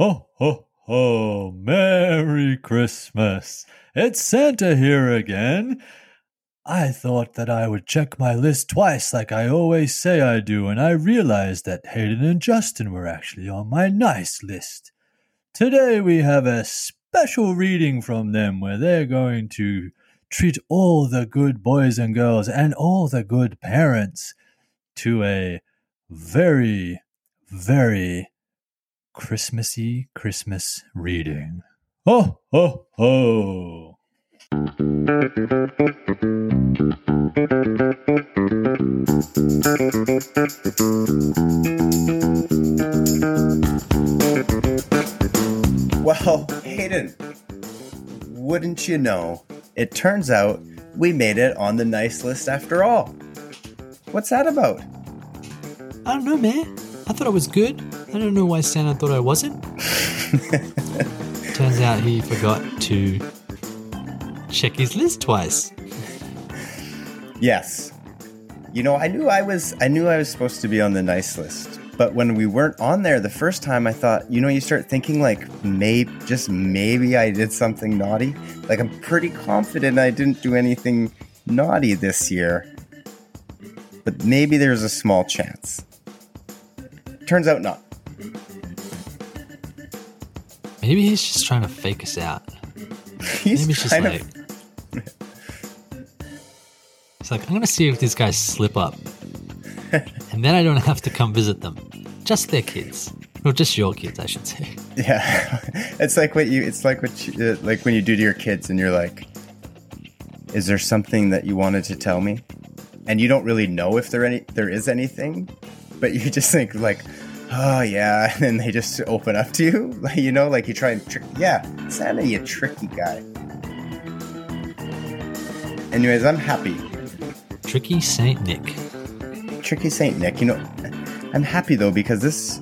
Ho, ho, ho! Merry Christmas! It's Santa here again. I thought that I would check my list twice like I always say I do, and I realized that Hayden and Justin were actually on my nice list. Today we have a special reading from them where they're going to treat all the good boys and girls and all the good parents to a very, very Christmassy Christmas reading. Ho, ho, ho! Well, Hayden, wouldn't you know, it turns out we made it on the nice list after all. What's that about? I don't know, man. I thought I was good. I don't know why Santa thought I wasn't. Turns out he forgot to check his list twice. Yes. You know, I knew I was I knew I was supposed to be on the nice list. But when we weren't on there the first time, I thought, you know, you start thinking like maybe just maybe I did something naughty. Like I'm pretty confident I didn't do anything naughty this year. But maybe there's a small chance. Turns out not. Maybe he's just trying to fake us out. He's Maybe it's just kind like. of It's like, I'm going to see if these guys slip up. and then I don't have to come visit them. Just their kids. Or just your kids, I should say. Yeah, it's like what you. It's like what you, uh, like when you do to your kids, and you're like, "Is there something that you wanted to tell me?" And you don't really know if there any there is anything, but you just think like, "Oh yeah," and then they just open up to you. Like you know, like you try and trick. Yeah, Santa, you tricky guy. Anyways, I'm happy. Tricky Saint Nick. Tricky Saint Nick. You know, I'm happy though because this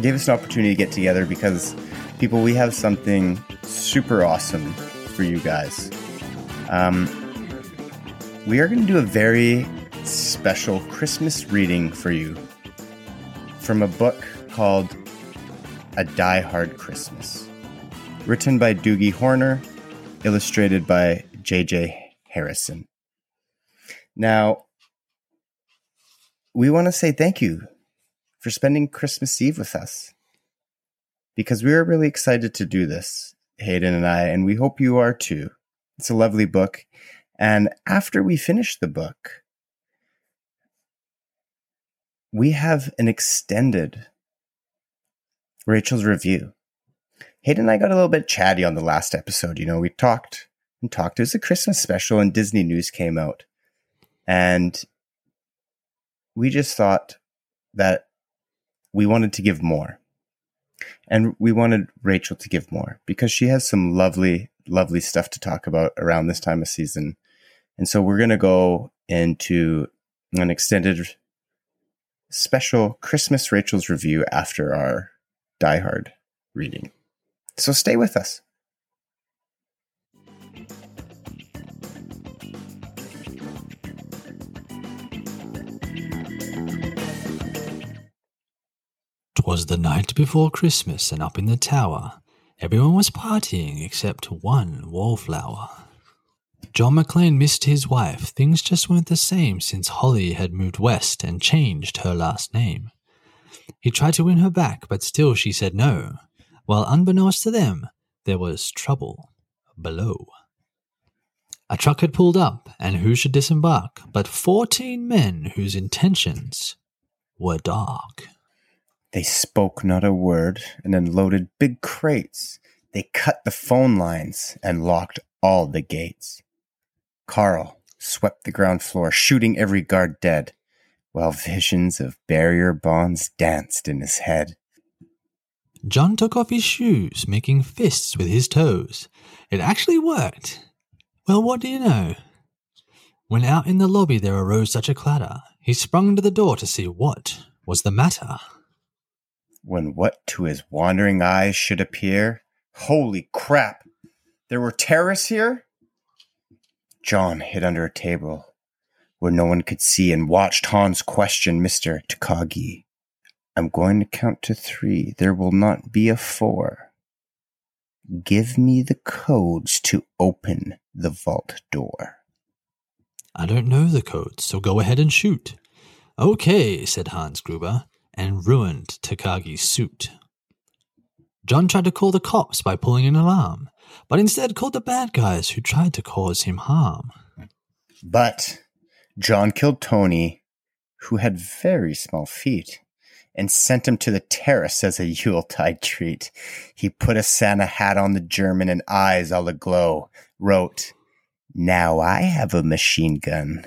gave us an opportunity to get together because people, we have something super awesome for you guys. Um, we are going to do a very special Christmas reading for you from a book called A Die Hard Christmas, written by Doogie Horner, illustrated by J.J. Harrison. Now, we want to say thank you for spending Christmas Eve with us because we are really excited to do this, Hayden and I, and we hope you are too. It's a lovely book. And after we finish the book, we have an extended Rachel's review. Hayden and I got a little bit chatty on the last episode. You know, we talked and talked. It was a Christmas special, and Disney News came out. And we just thought that we wanted to give more. And we wanted Rachel to give more because she has some lovely, lovely stuff to talk about around this time of season. And so we're going to go into an extended special Christmas Rachel's review after our Die Hard reading. So stay with us. Twas the night before Christmas, and up in the tower, everyone was partying except one wallflower. John McClane missed his wife. Things just weren't the same since Holly had moved west and changed her last name. He tried to win her back, but still she said no, while unbeknownst to them, there was trouble below. A truck had pulled up, and who should disembark but fourteen men whose intentions were dark. They spoke not a word and unloaded big crates. They cut the phone lines and locked all the gates. Carl swept the ground floor, shooting every guard dead, while visions of bearer bonds danced in his head. John took off his shoes, making fists with his toes. It actually worked. Well, what do you know? When out in the lobby there arose such a clatter, he sprung to the door to see what was the matter. When what to his wandering eyes should appear, holy crap! There were terrorists here? John hid under a table where no one could see and watched Hans question Mr. Takagi. I'm going to count to three. There will not be a four. Give me the codes to open the vault door. I don't know the codes, so go ahead and shoot. Okay, said Hans Gruber, and ruined Takagi's suit. John tried to call the cops by pulling an alarm, but instead called the bad guys who tried to cause him harm. But John killed Tony, who had very small feet, and sent him to the terrace as a Yuletide treat. He put a Santa hat on the German and eyes all aglow, wrote, Now I have a machine gun.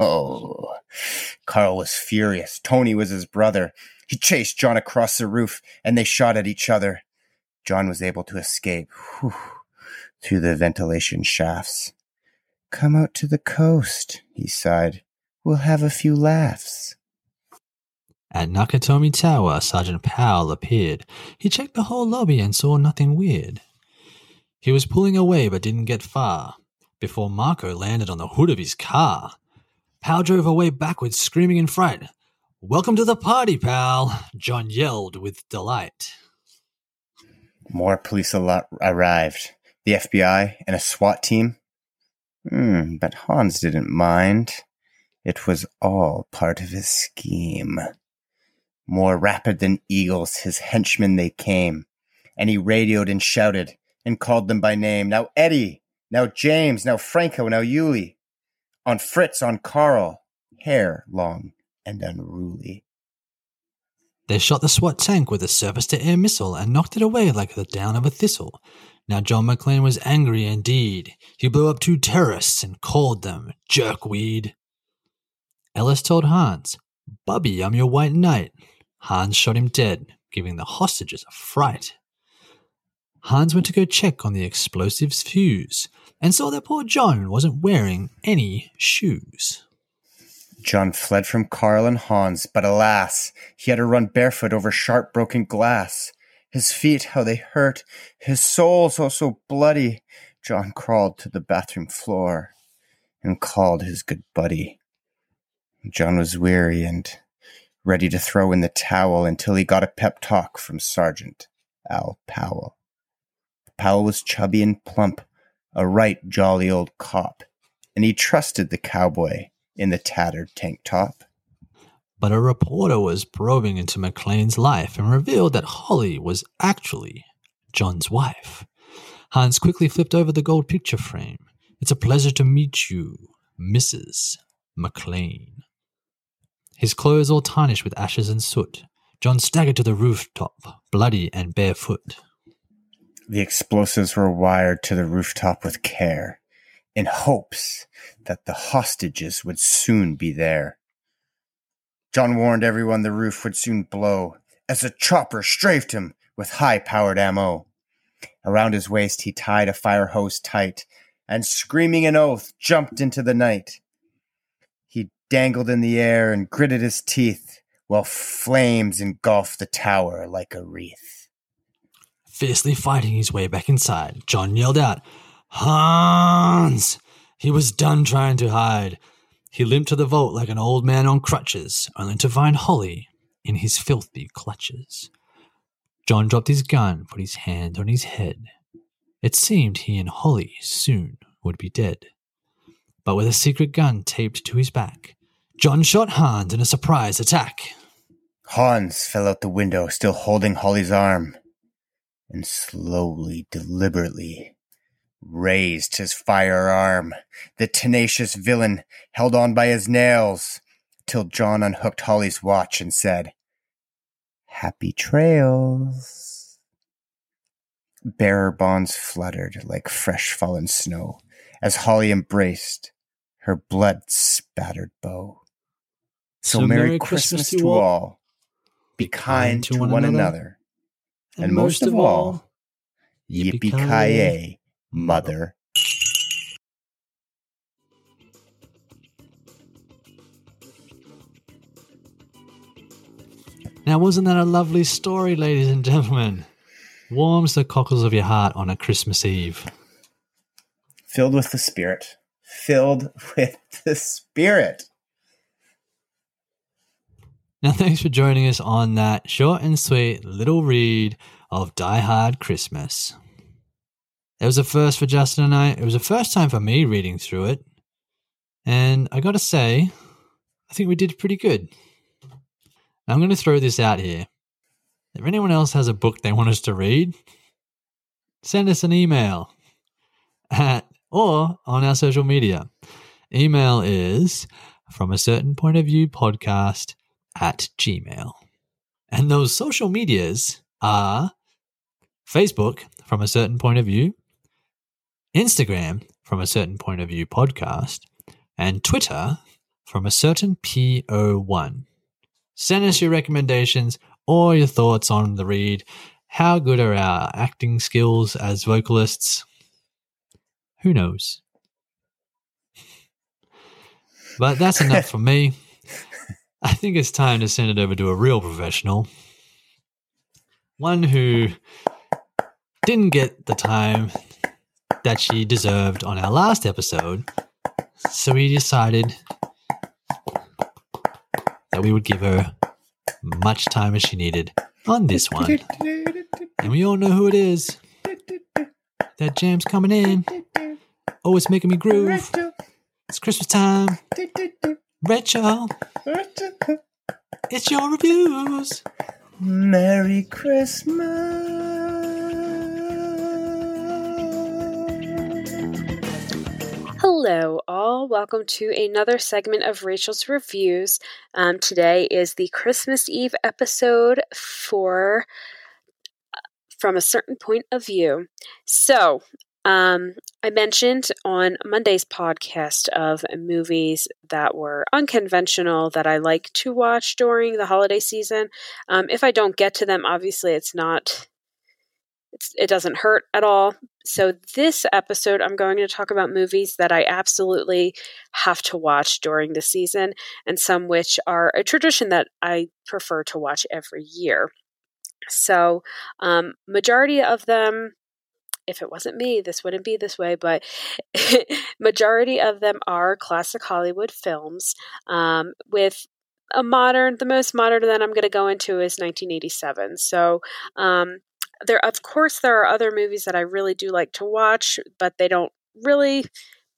Oh, Carl was furious. Tony was his brother. He chased John across the roof and they shot at each other. John was able to escape whew, through the ventilation shafts. Come out to the coast, he sighed. We'll have a few laughs. At Nakatomi Tower, Sergeant Powell appeared. He checked the whole lobby and saw nothing weird. He was pulling away but didn't get far before Marco landed on the hood of his car. Powell drove away backwards, screaming in fright. Welcome to the party, pal, John yelled with delight. More police al- arrived. The FBI and a SWAT team. Hmm, but Hans didn't mind. It was all part of his scheme. More rapid than eagles, his henchmen they came, and he radioed and shouted and called them by name. Now Eddie, now James, now Franco, now Yuli. On Fritz, on Carl, hair long and unruly. They shot the SWAT tank with a surface to air missile and knocked it away like the down of a thistle. Now John McClane was angry indeed. He blew up two terrorists and called them jerkweed. Ellis told Hans, Bubby, I'm your white knight. Hans shot him dead, giving the hostages a fright. Hans went to go check on the explosives fuse and saw that poor John wasn't wearing any shoes. John fled from Carl and Hans, but alas, he had to run barefoot over sharp broken glass. His feet, how they hurt, his soul so so bloody. John crawled to the bathroom floor and called his good buddy. John was weary and ready to throw in the towel until he got a pep talk from Sergeant Al Powell. Powell was chubby and plump, a right jolly old cop, and he trusted the cowboy in the tattered tank top. But a reporter was probing into McClane's life and revealed that Holly was actually John's wife. Hans quickly flipped over the gold picture frame. It's a pleasure to meet you, Mrs. McLean. His clothes all tarnished with ashes and soot. John staggered to the rooftop, bloody and barefoot. The explosives were wired to the rooftop with care, in hopes that the hostages would soon be there. John warned everyone the roof would soon blow as a chopper strafed him with high powered ammo. Around his waist he tied a fire hose tight and, screaming an oath, jumped into the night. He dangled in the air and gritted his teeth while flames engulfed the tower like a wreath. Fiercely fighting his way back inside, John yelled out, Hans! He was done trying to hide. He limped to the vault like an old man on crutches, only to find Holly in his filthy clutches. John dropped his gun, put his hand on his head. It seemed he and Holly soon would be dead. But with a secret gun taped to his back, John shot Hans in a surprise attack. Hans fell out the window, still holding Holly's arm, and slowly, deliberately raised his firearm. The tenacious villain held on by his nails till John unhooked Holly's watch and said, Happy trails. Bearer bonds fluttered like fresh fallen snow as Holly embraced her blood spattered bow. So, So Merry, Merry Christmas, Christmas to all. Be kind to one, another. And, most of all, yippee ki mother. Now, wasn't that a lovely story, ladies and gentlemen? Warms the cockles of your heart on a Christmas Eve. Filled with the Spirit. Filled with the Spirit. Now, thanks for joining us on that short and sweet little read of Die Hard Christmas. It was a first for Justin and I. It was a first time for me reading through it. And I gotta say, I think we did pretty good. I'm going to throw this out here. If anyone else has a book they want us to read, send us an email at or on our social media. Email is from a certain point of view podcast at gmail. And those social medias are Facebook from a certain point of view, Instagram from a certain point of view podcast, and Twitter from a certain PO1. Send us your recommendations or your thoughts on the read. How good are our acting skills as vocalists? Who knows? But that's enough for me. I think it's time to send it over to a real professional. One who didn't get the time that she deserved on our last episode. So we decided that we would give her much time as she needed on this one. And we all know who it is. That jam's coming in. Oh, it's making me groove. It's Christmas time. Rachel, it's your reviews. Merry Christmas. Hello, all. Welcome to another segment of Rachel's Reviews. Um, today is the Christmas Eve episode for uh, From a Certain Point of View. So, um, I mentioned on Monday's podcast of movies that were unconventional that I like to watch during the holiday season. Um, if I don't get to them, obviously it's not. It doesn't hurt at all. So, this episode, I'm going to talk about movies that I absolutely have to watch during the season, and some which are a tradition that I prefer to watch every year. So, um, majority of them if it wasn't me, this wouldn't be this way. But majority of them are classic Hollywood films um, with a modern. The most modern that I'm going to go into is 1987. So. Um, there, of course, there are other movies that I really do like to watch, but they don't really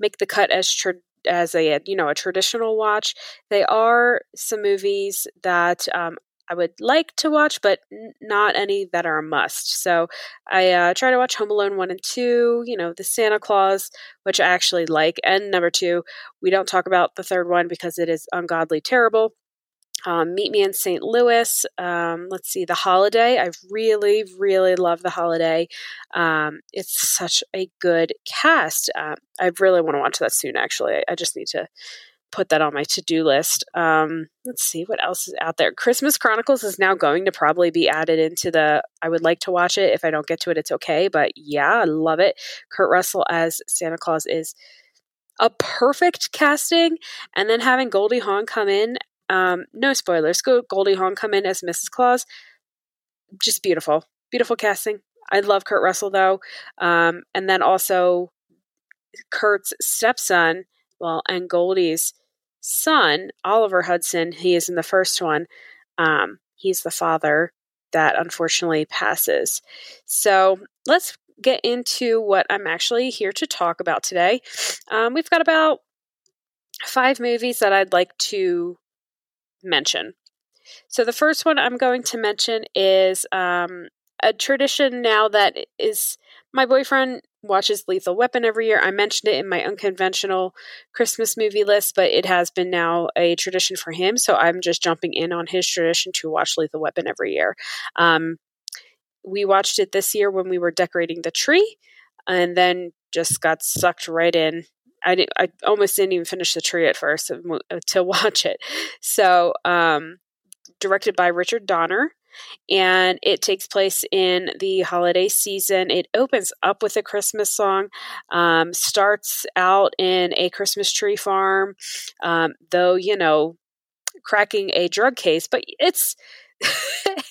make the cut as tra- as a you know a traditional watch. They are some movies that um, I would like to watch, but n- not any that are a must. So I uh, try to watch Home Alone 1 and 2, you know, The Santa Claus, which I actually like. And number two, we don't talk about the third one because it is ungodly terrible. Um, Meet Me in St. Louis. Um, let's see, The Holiday. I really, really love The Holiday. Um, it's such a good cast. Um, I really want to watch that soon, actually. I, I just need to put that on my to-do list. Um, let's see what else is out there. Christmas Chronicles is now going to probably be added into the. I would like to watch it. If I don't get to it, it's okay. But yeah, I love it. Kurt Russell as Santa Claus is a perfect casting, and then having Goldie Hawn come in. Um, no spoilers. Go Goldie Hawn come in as Mrs. Claus. Just beautiful, beautiful casting. I love Kurt Russell though, um, and then also Kurt's stepson well, and Goldie's son, Oliver Hudson, he is in the first one. Um, he's the father that unfortunately passes. So let's get into what I'm actually here to talk about today. Um, we've got about five movies that I'd like to mention. So the first one I'm going to mention is um, a tradition now that is my boyfriend watches Lethal Weapon every year. I mentioned it in my unconventional Christmas movie list, but it has been now a tradition for him. So I'm just jumping in on his tradition to watch Lethal Weapon every year. Um, we watched it this year when we were decorating the tree, and then just got sucked right in. I, didn't, I almost didn't even finish the tree at first to watch it. So, um, directed by Richard Donner and it takes place in the holiday season. It opens up with a Christmas song, um, starts out in a Christmas tree farm, um, though, you know, cracking a drug case, but it's.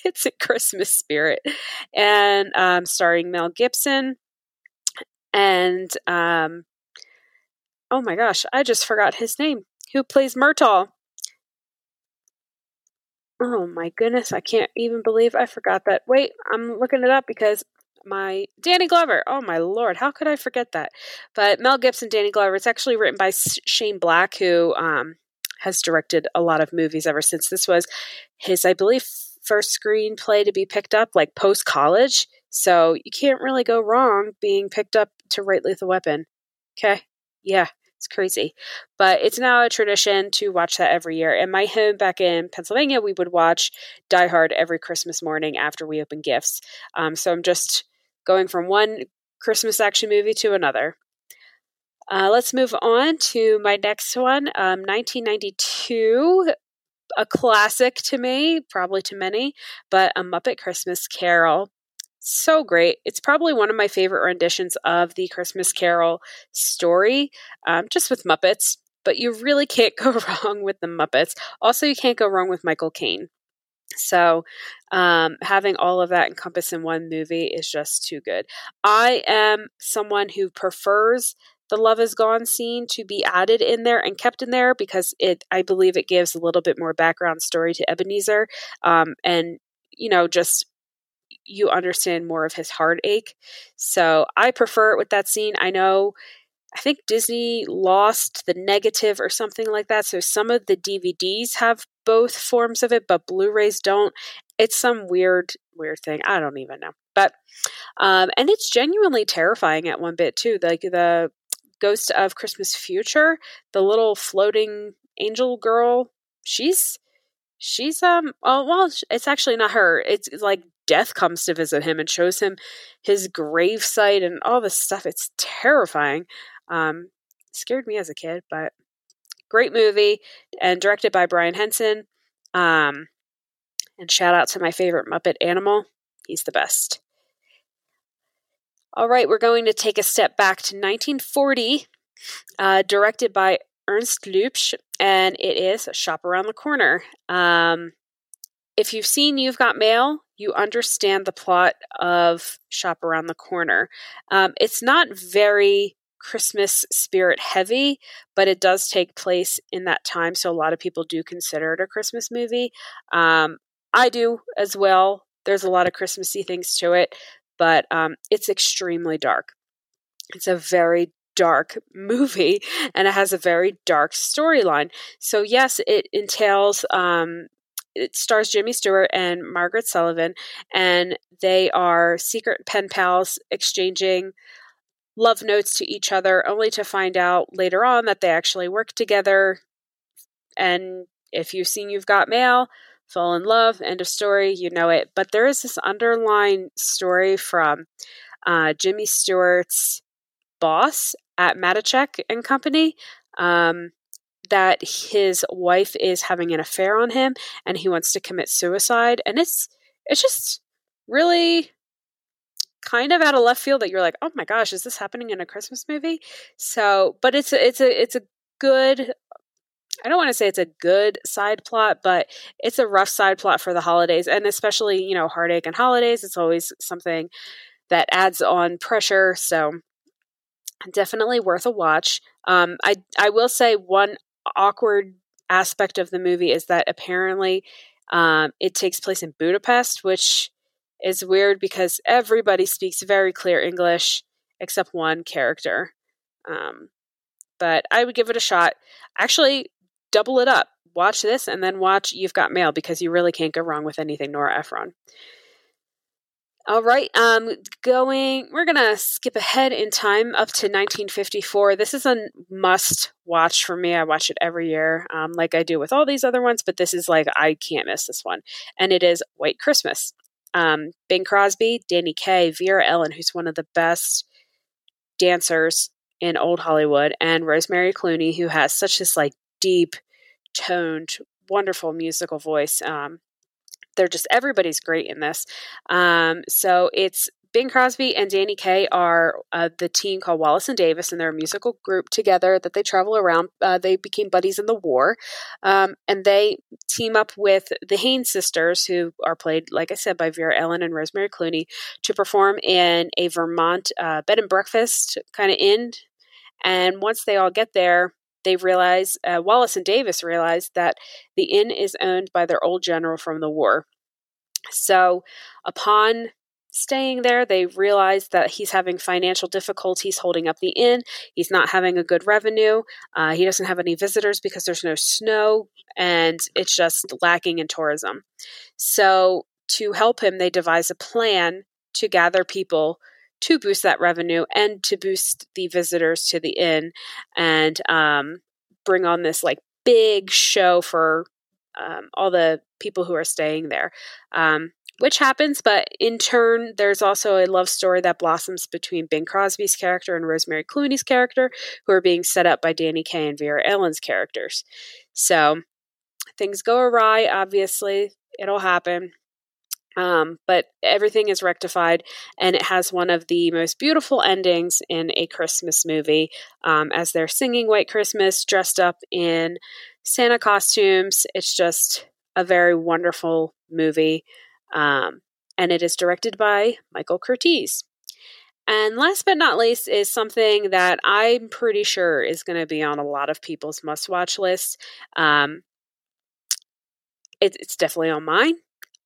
it's a Christmas spirit, and um, starring Mel Gibson, and um, oh my gosh, I just forgot his name. Who plays Murtaugh? Oh my goodness, I can't even believe I forgot that. Wait, I'm looking it up because my Danny Glover. Oh my lord, how could I forget that? But Mel Gibson, Danny Glover. It's actually written by Shane Black, who um, has directed a lot of movies ever since. This was his, I believe, first screenplay to be picked up like post college. So you can't really go wrong being picked up to write Lethal Weapon. Okay, yeah. It's crazy. But it's now a tradition to watch that every year. In my home back in Pennsylvania, we would watch Die Hard every Christmas morning after we open gifts. Um, so I'm just going from one Christmas action movie to another. Uh, let's move on to my next one um, 1992, a classic to me, probably to many, but A Muppet Christmas Carol so great. It's probably one of my favorite renditions of the Christmas Carol story, um, just with Muppets. But you really can't go wrong with the Muppets. Also, you can't go wrong with Michael Caine. So, um, having all of that encompassed in one movie is just too good. I am someone who prefers the love is gone scene to be added in there and kept in there because it i believe it gives a little bit more background story to ebenezer um, and you know just you understand more of his heartache. So I prefer it with that scene. I know, I think Disney lost the negative or something like that. So some of the DVDs have both forms of it, but Blu rays don't. It's some weird, weird thing. I don't even know. But, um, and it's genuinely terrifying at one bit too. Like the Ghost of Christmas Future, the little floating angel girl, she's she's um oh well it's actually not her it's like death comes to visit him and shows him his grave site and all this stuff. It's terrifying. Um, scared me as a kid, but great movie and directed by Brian Henson. Um, and shout out to my favorite Muppet animal. He's the best. All right, we're going to take a step back to 1940, uh, directed by Ernst Lubitsch, and it is Shop Around the Corner. Um, if you've seen You've Got Mail, you understand the plot of Shop Around the Corner. Um, it's not very Christmas spirit heavy, but it does take place in that time. So a lot of people do consider it a Christmas movie. Um, I do as well. There's a lot of Christmassy things to it, but um, it's extremely dark. It's a very dark movie and it has a very dark storyline. So, yes, it entails um, it stars Jimmy Stewart and Margaret Sullavan, and they are secret pen pals exchanging love notes to each other, only to find out later on that they actually work together. And if you've seen You've Got Mail, fall in love, end of story, you know it. But there is this underlying story from uh, Jimmy Stewart's boss at Matuschek and Company. Um, that his wife is having an affair on him and he wants to commit suicide and it's it's just really kind of out of left field that you're like oh my gosh is this happening in a christmas movie so but it's a, it's a it's a good I don't want to say it's a good side plot, but it's a rough side plot for the holidays, and especially you know heartache and holidays. It's always something that adds on pressure. So definitely worth a watch. Um, I I will say one awkward aspect of the movie is that apparently um, it takes place in Budapest, which is weird because everybody speaks very clear English except one character. Um, but I would give it a shot. Actually, double it up. Watch this and then watch You've Got Mail because you really can't go wrong with anything Nora Ephron. All right, um, going, we're gonna skip ahead in time up to 1954. This is a must watch for me. I watch it every year, um, like I do with all these other ones, but this is like, I can't miss this one. And it is White Christmas. Um, Bing Crosby, Danny Kaye, Vera Ellen, who's one of the best dancers in old Hollywood, and Rosemary Clooney, who has such this like deep toned, wonderful musical voice. Um, they're just everybody's great in this. Um, so it's Bing Crosby and Danny Kaye are uh, the team called Wallace and Davis, and they're a musical group together that they travel around. Uh, they became buddies in the war, um, and they team up with the Haynes sisters, who are played, like I said, by Vera Ellen and Rosemary Clooney, to perform in a Vermont uh, bed and breakfast kind of inn. And once they all get there, they realize, uh, Wallace and Davis realize that the inn is owned by their old general from the war. So, upon staying there, they realize that he's having financial difficulties holding up the inn. He's not having a good revenue. Uh, he doesn't have any visitors because there's no snow and it's just lacking in tourism. So, to help him, they devise a plan to gather people to boost that revenue and to boost the visitors to the inn and um, bring on this like big show for um, all the people who are staying there. Um, which happens, but in turn, there's also a love story that blossoms between Bing Crosby's character and Rosemary Clooney's character, who are being set up by Danny Kaye and Vera Ellen's characters. So things go awry, obviously, it'll happen. Um, but everything is rectified, and it has one of the most beautiful endings in a Christmas movie um, as they're singing White Christmas dressed up in Santa costumes. It's just a very wonderful movie, um, and it is directed by Michael Curtiz. And last but not least is something that I'm pretty sure is going to be on a lot of people's must watch lists. Um, it, it's definitely on mine.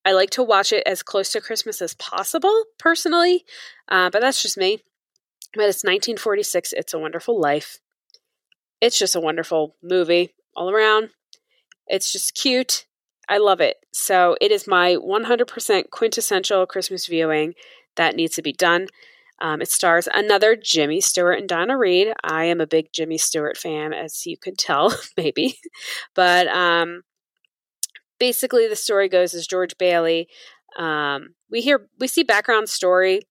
I like to watch it as close to Christmas as possible, personally, uh, but that's just me. But it's 1946. It's a Wonderful Life. It's just a wonderful movie all around. It's just cute. I love it. So it is my 100% quintessential Christmas viewing that needs to be done. Um, it stars another Jimmy Stewart and Donna Reed. I am a big Jimmy Stewart fan, as you could tell, maybe. But um, basically the story goes is George Bailey. Um, we hear we see background story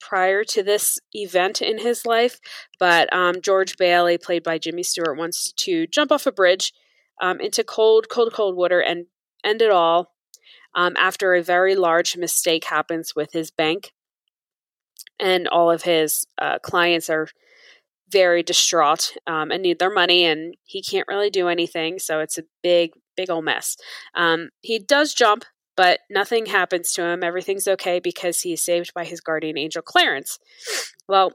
prior to this event in his life, but um, George Bailey, played by Jimmy Stewart, wants to jump off a bridge um, into cold, cold, cold water and end it all. Um, after a very large mistake happens with his bank, and all of his uh, clients are very distraught um, and need their money, and he can't really do anything. So it's a big, big old mess. Um, he does jump, but nothing happens to him. Everything's okay because he's saved by his guardian angel, Clarence. Well,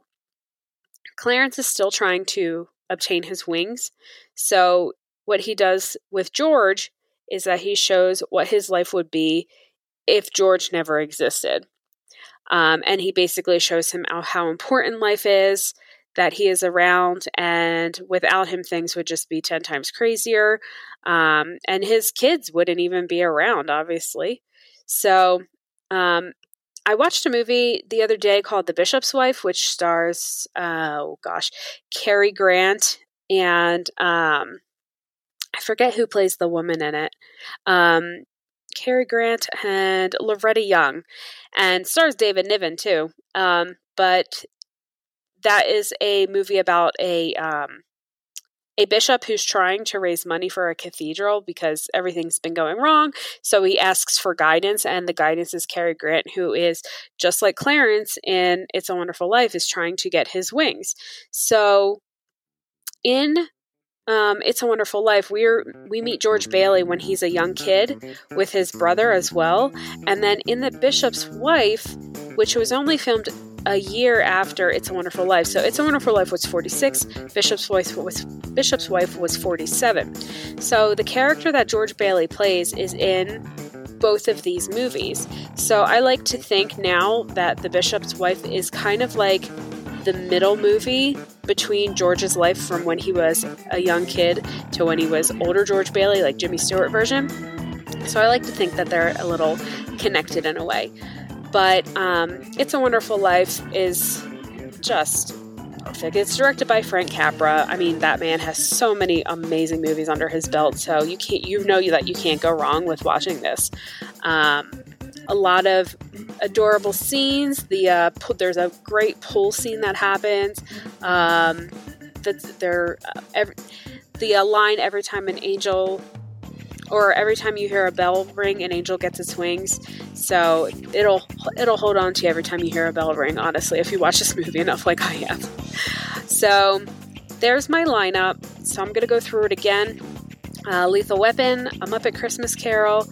Clarence is still trying to obtain his wings. So, what he does with George is that he shows what his life would be if George never existed. Um, and he basically shows him how, how important life is, that he is around, and without him, things would just be 10 times crazier. Um, and his kids wouldn't even be around, obviously. So, um, I watched a movie the other day called The Bishop's Wife, which stars, uh, oh gosh, Cary Grant and um, I forget who plays the woman in it. Um, Cary Grant and Loretta Young, and stars David Niven too. Um, but that is a movie about a um, a bishop who's trying to raise money for a cathedral because everything's been going wrong. So he asks for guidance, and the guidance is Cary Grant, who is just like Clarence in It's a Wonderful Life, is trying to get his wings. So in um, It's a Wonderful Life, we're we meet George Bailey when he's a young kid with his brother as well, and then in The Bishop's Wife, which was only filmed a year after It's a Wonderful Life. So It's a Wonderful Life was 46, Bishop's Wife was Bishop's Wife was 47. So the character that George Bailey plays is in both of these movies. So I like to think now that The Bishop's Wife is kind of like the middle movie between George's life from when he was a young kid to when he was older George Bailey, like Jimmy Stewart version. So I like to think that they're a little connected in a way. But um, It's a Wonderful Life is just perfect. It's directed by Frank Capra. I mean, that man has so many amazing movies under his belt, so you can't you know that you can't go wrong with watching this. Um, a lot of adorable scenes. The uh, there's a great pool scene that happens. Um, that's there. Uh, every, the uh, line every time an angel or every time you hear a bell ring, an angel gets its wings. So it'll it'll hold on to you every time you hear a bell ring. Honestly, if you watch this movie enough, like I have. So there's my lineup. So I'm gonna go through it again. Uh, Lethal Weapon, A Muppet Christmas Carol,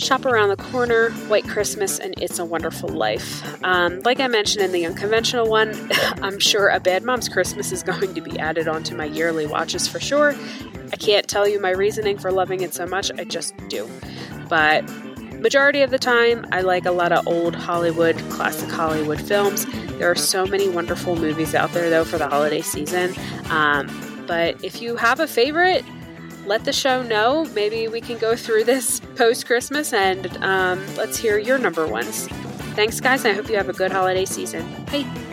Shop Around the Corner, White Christmas, and It's a Wonderful Life. Um, like I mentioned in the unconventional one, I'm sure A Bad Mom's Christmas is going to be added onto my yearly watches for sure. I can't tell you my reasoning for loving it so much, I just do. But majority of the time, I like a lot of old Hollywood, classic Hollywood films. There are so many wonderful movies out there, though, for the holiday season. Um, but if you have a favorite, let the show know. Maybe we can go through this post Christmas and um, let's hear your number ones. Thanks, guys. I hope you have a good holiday season. Bye.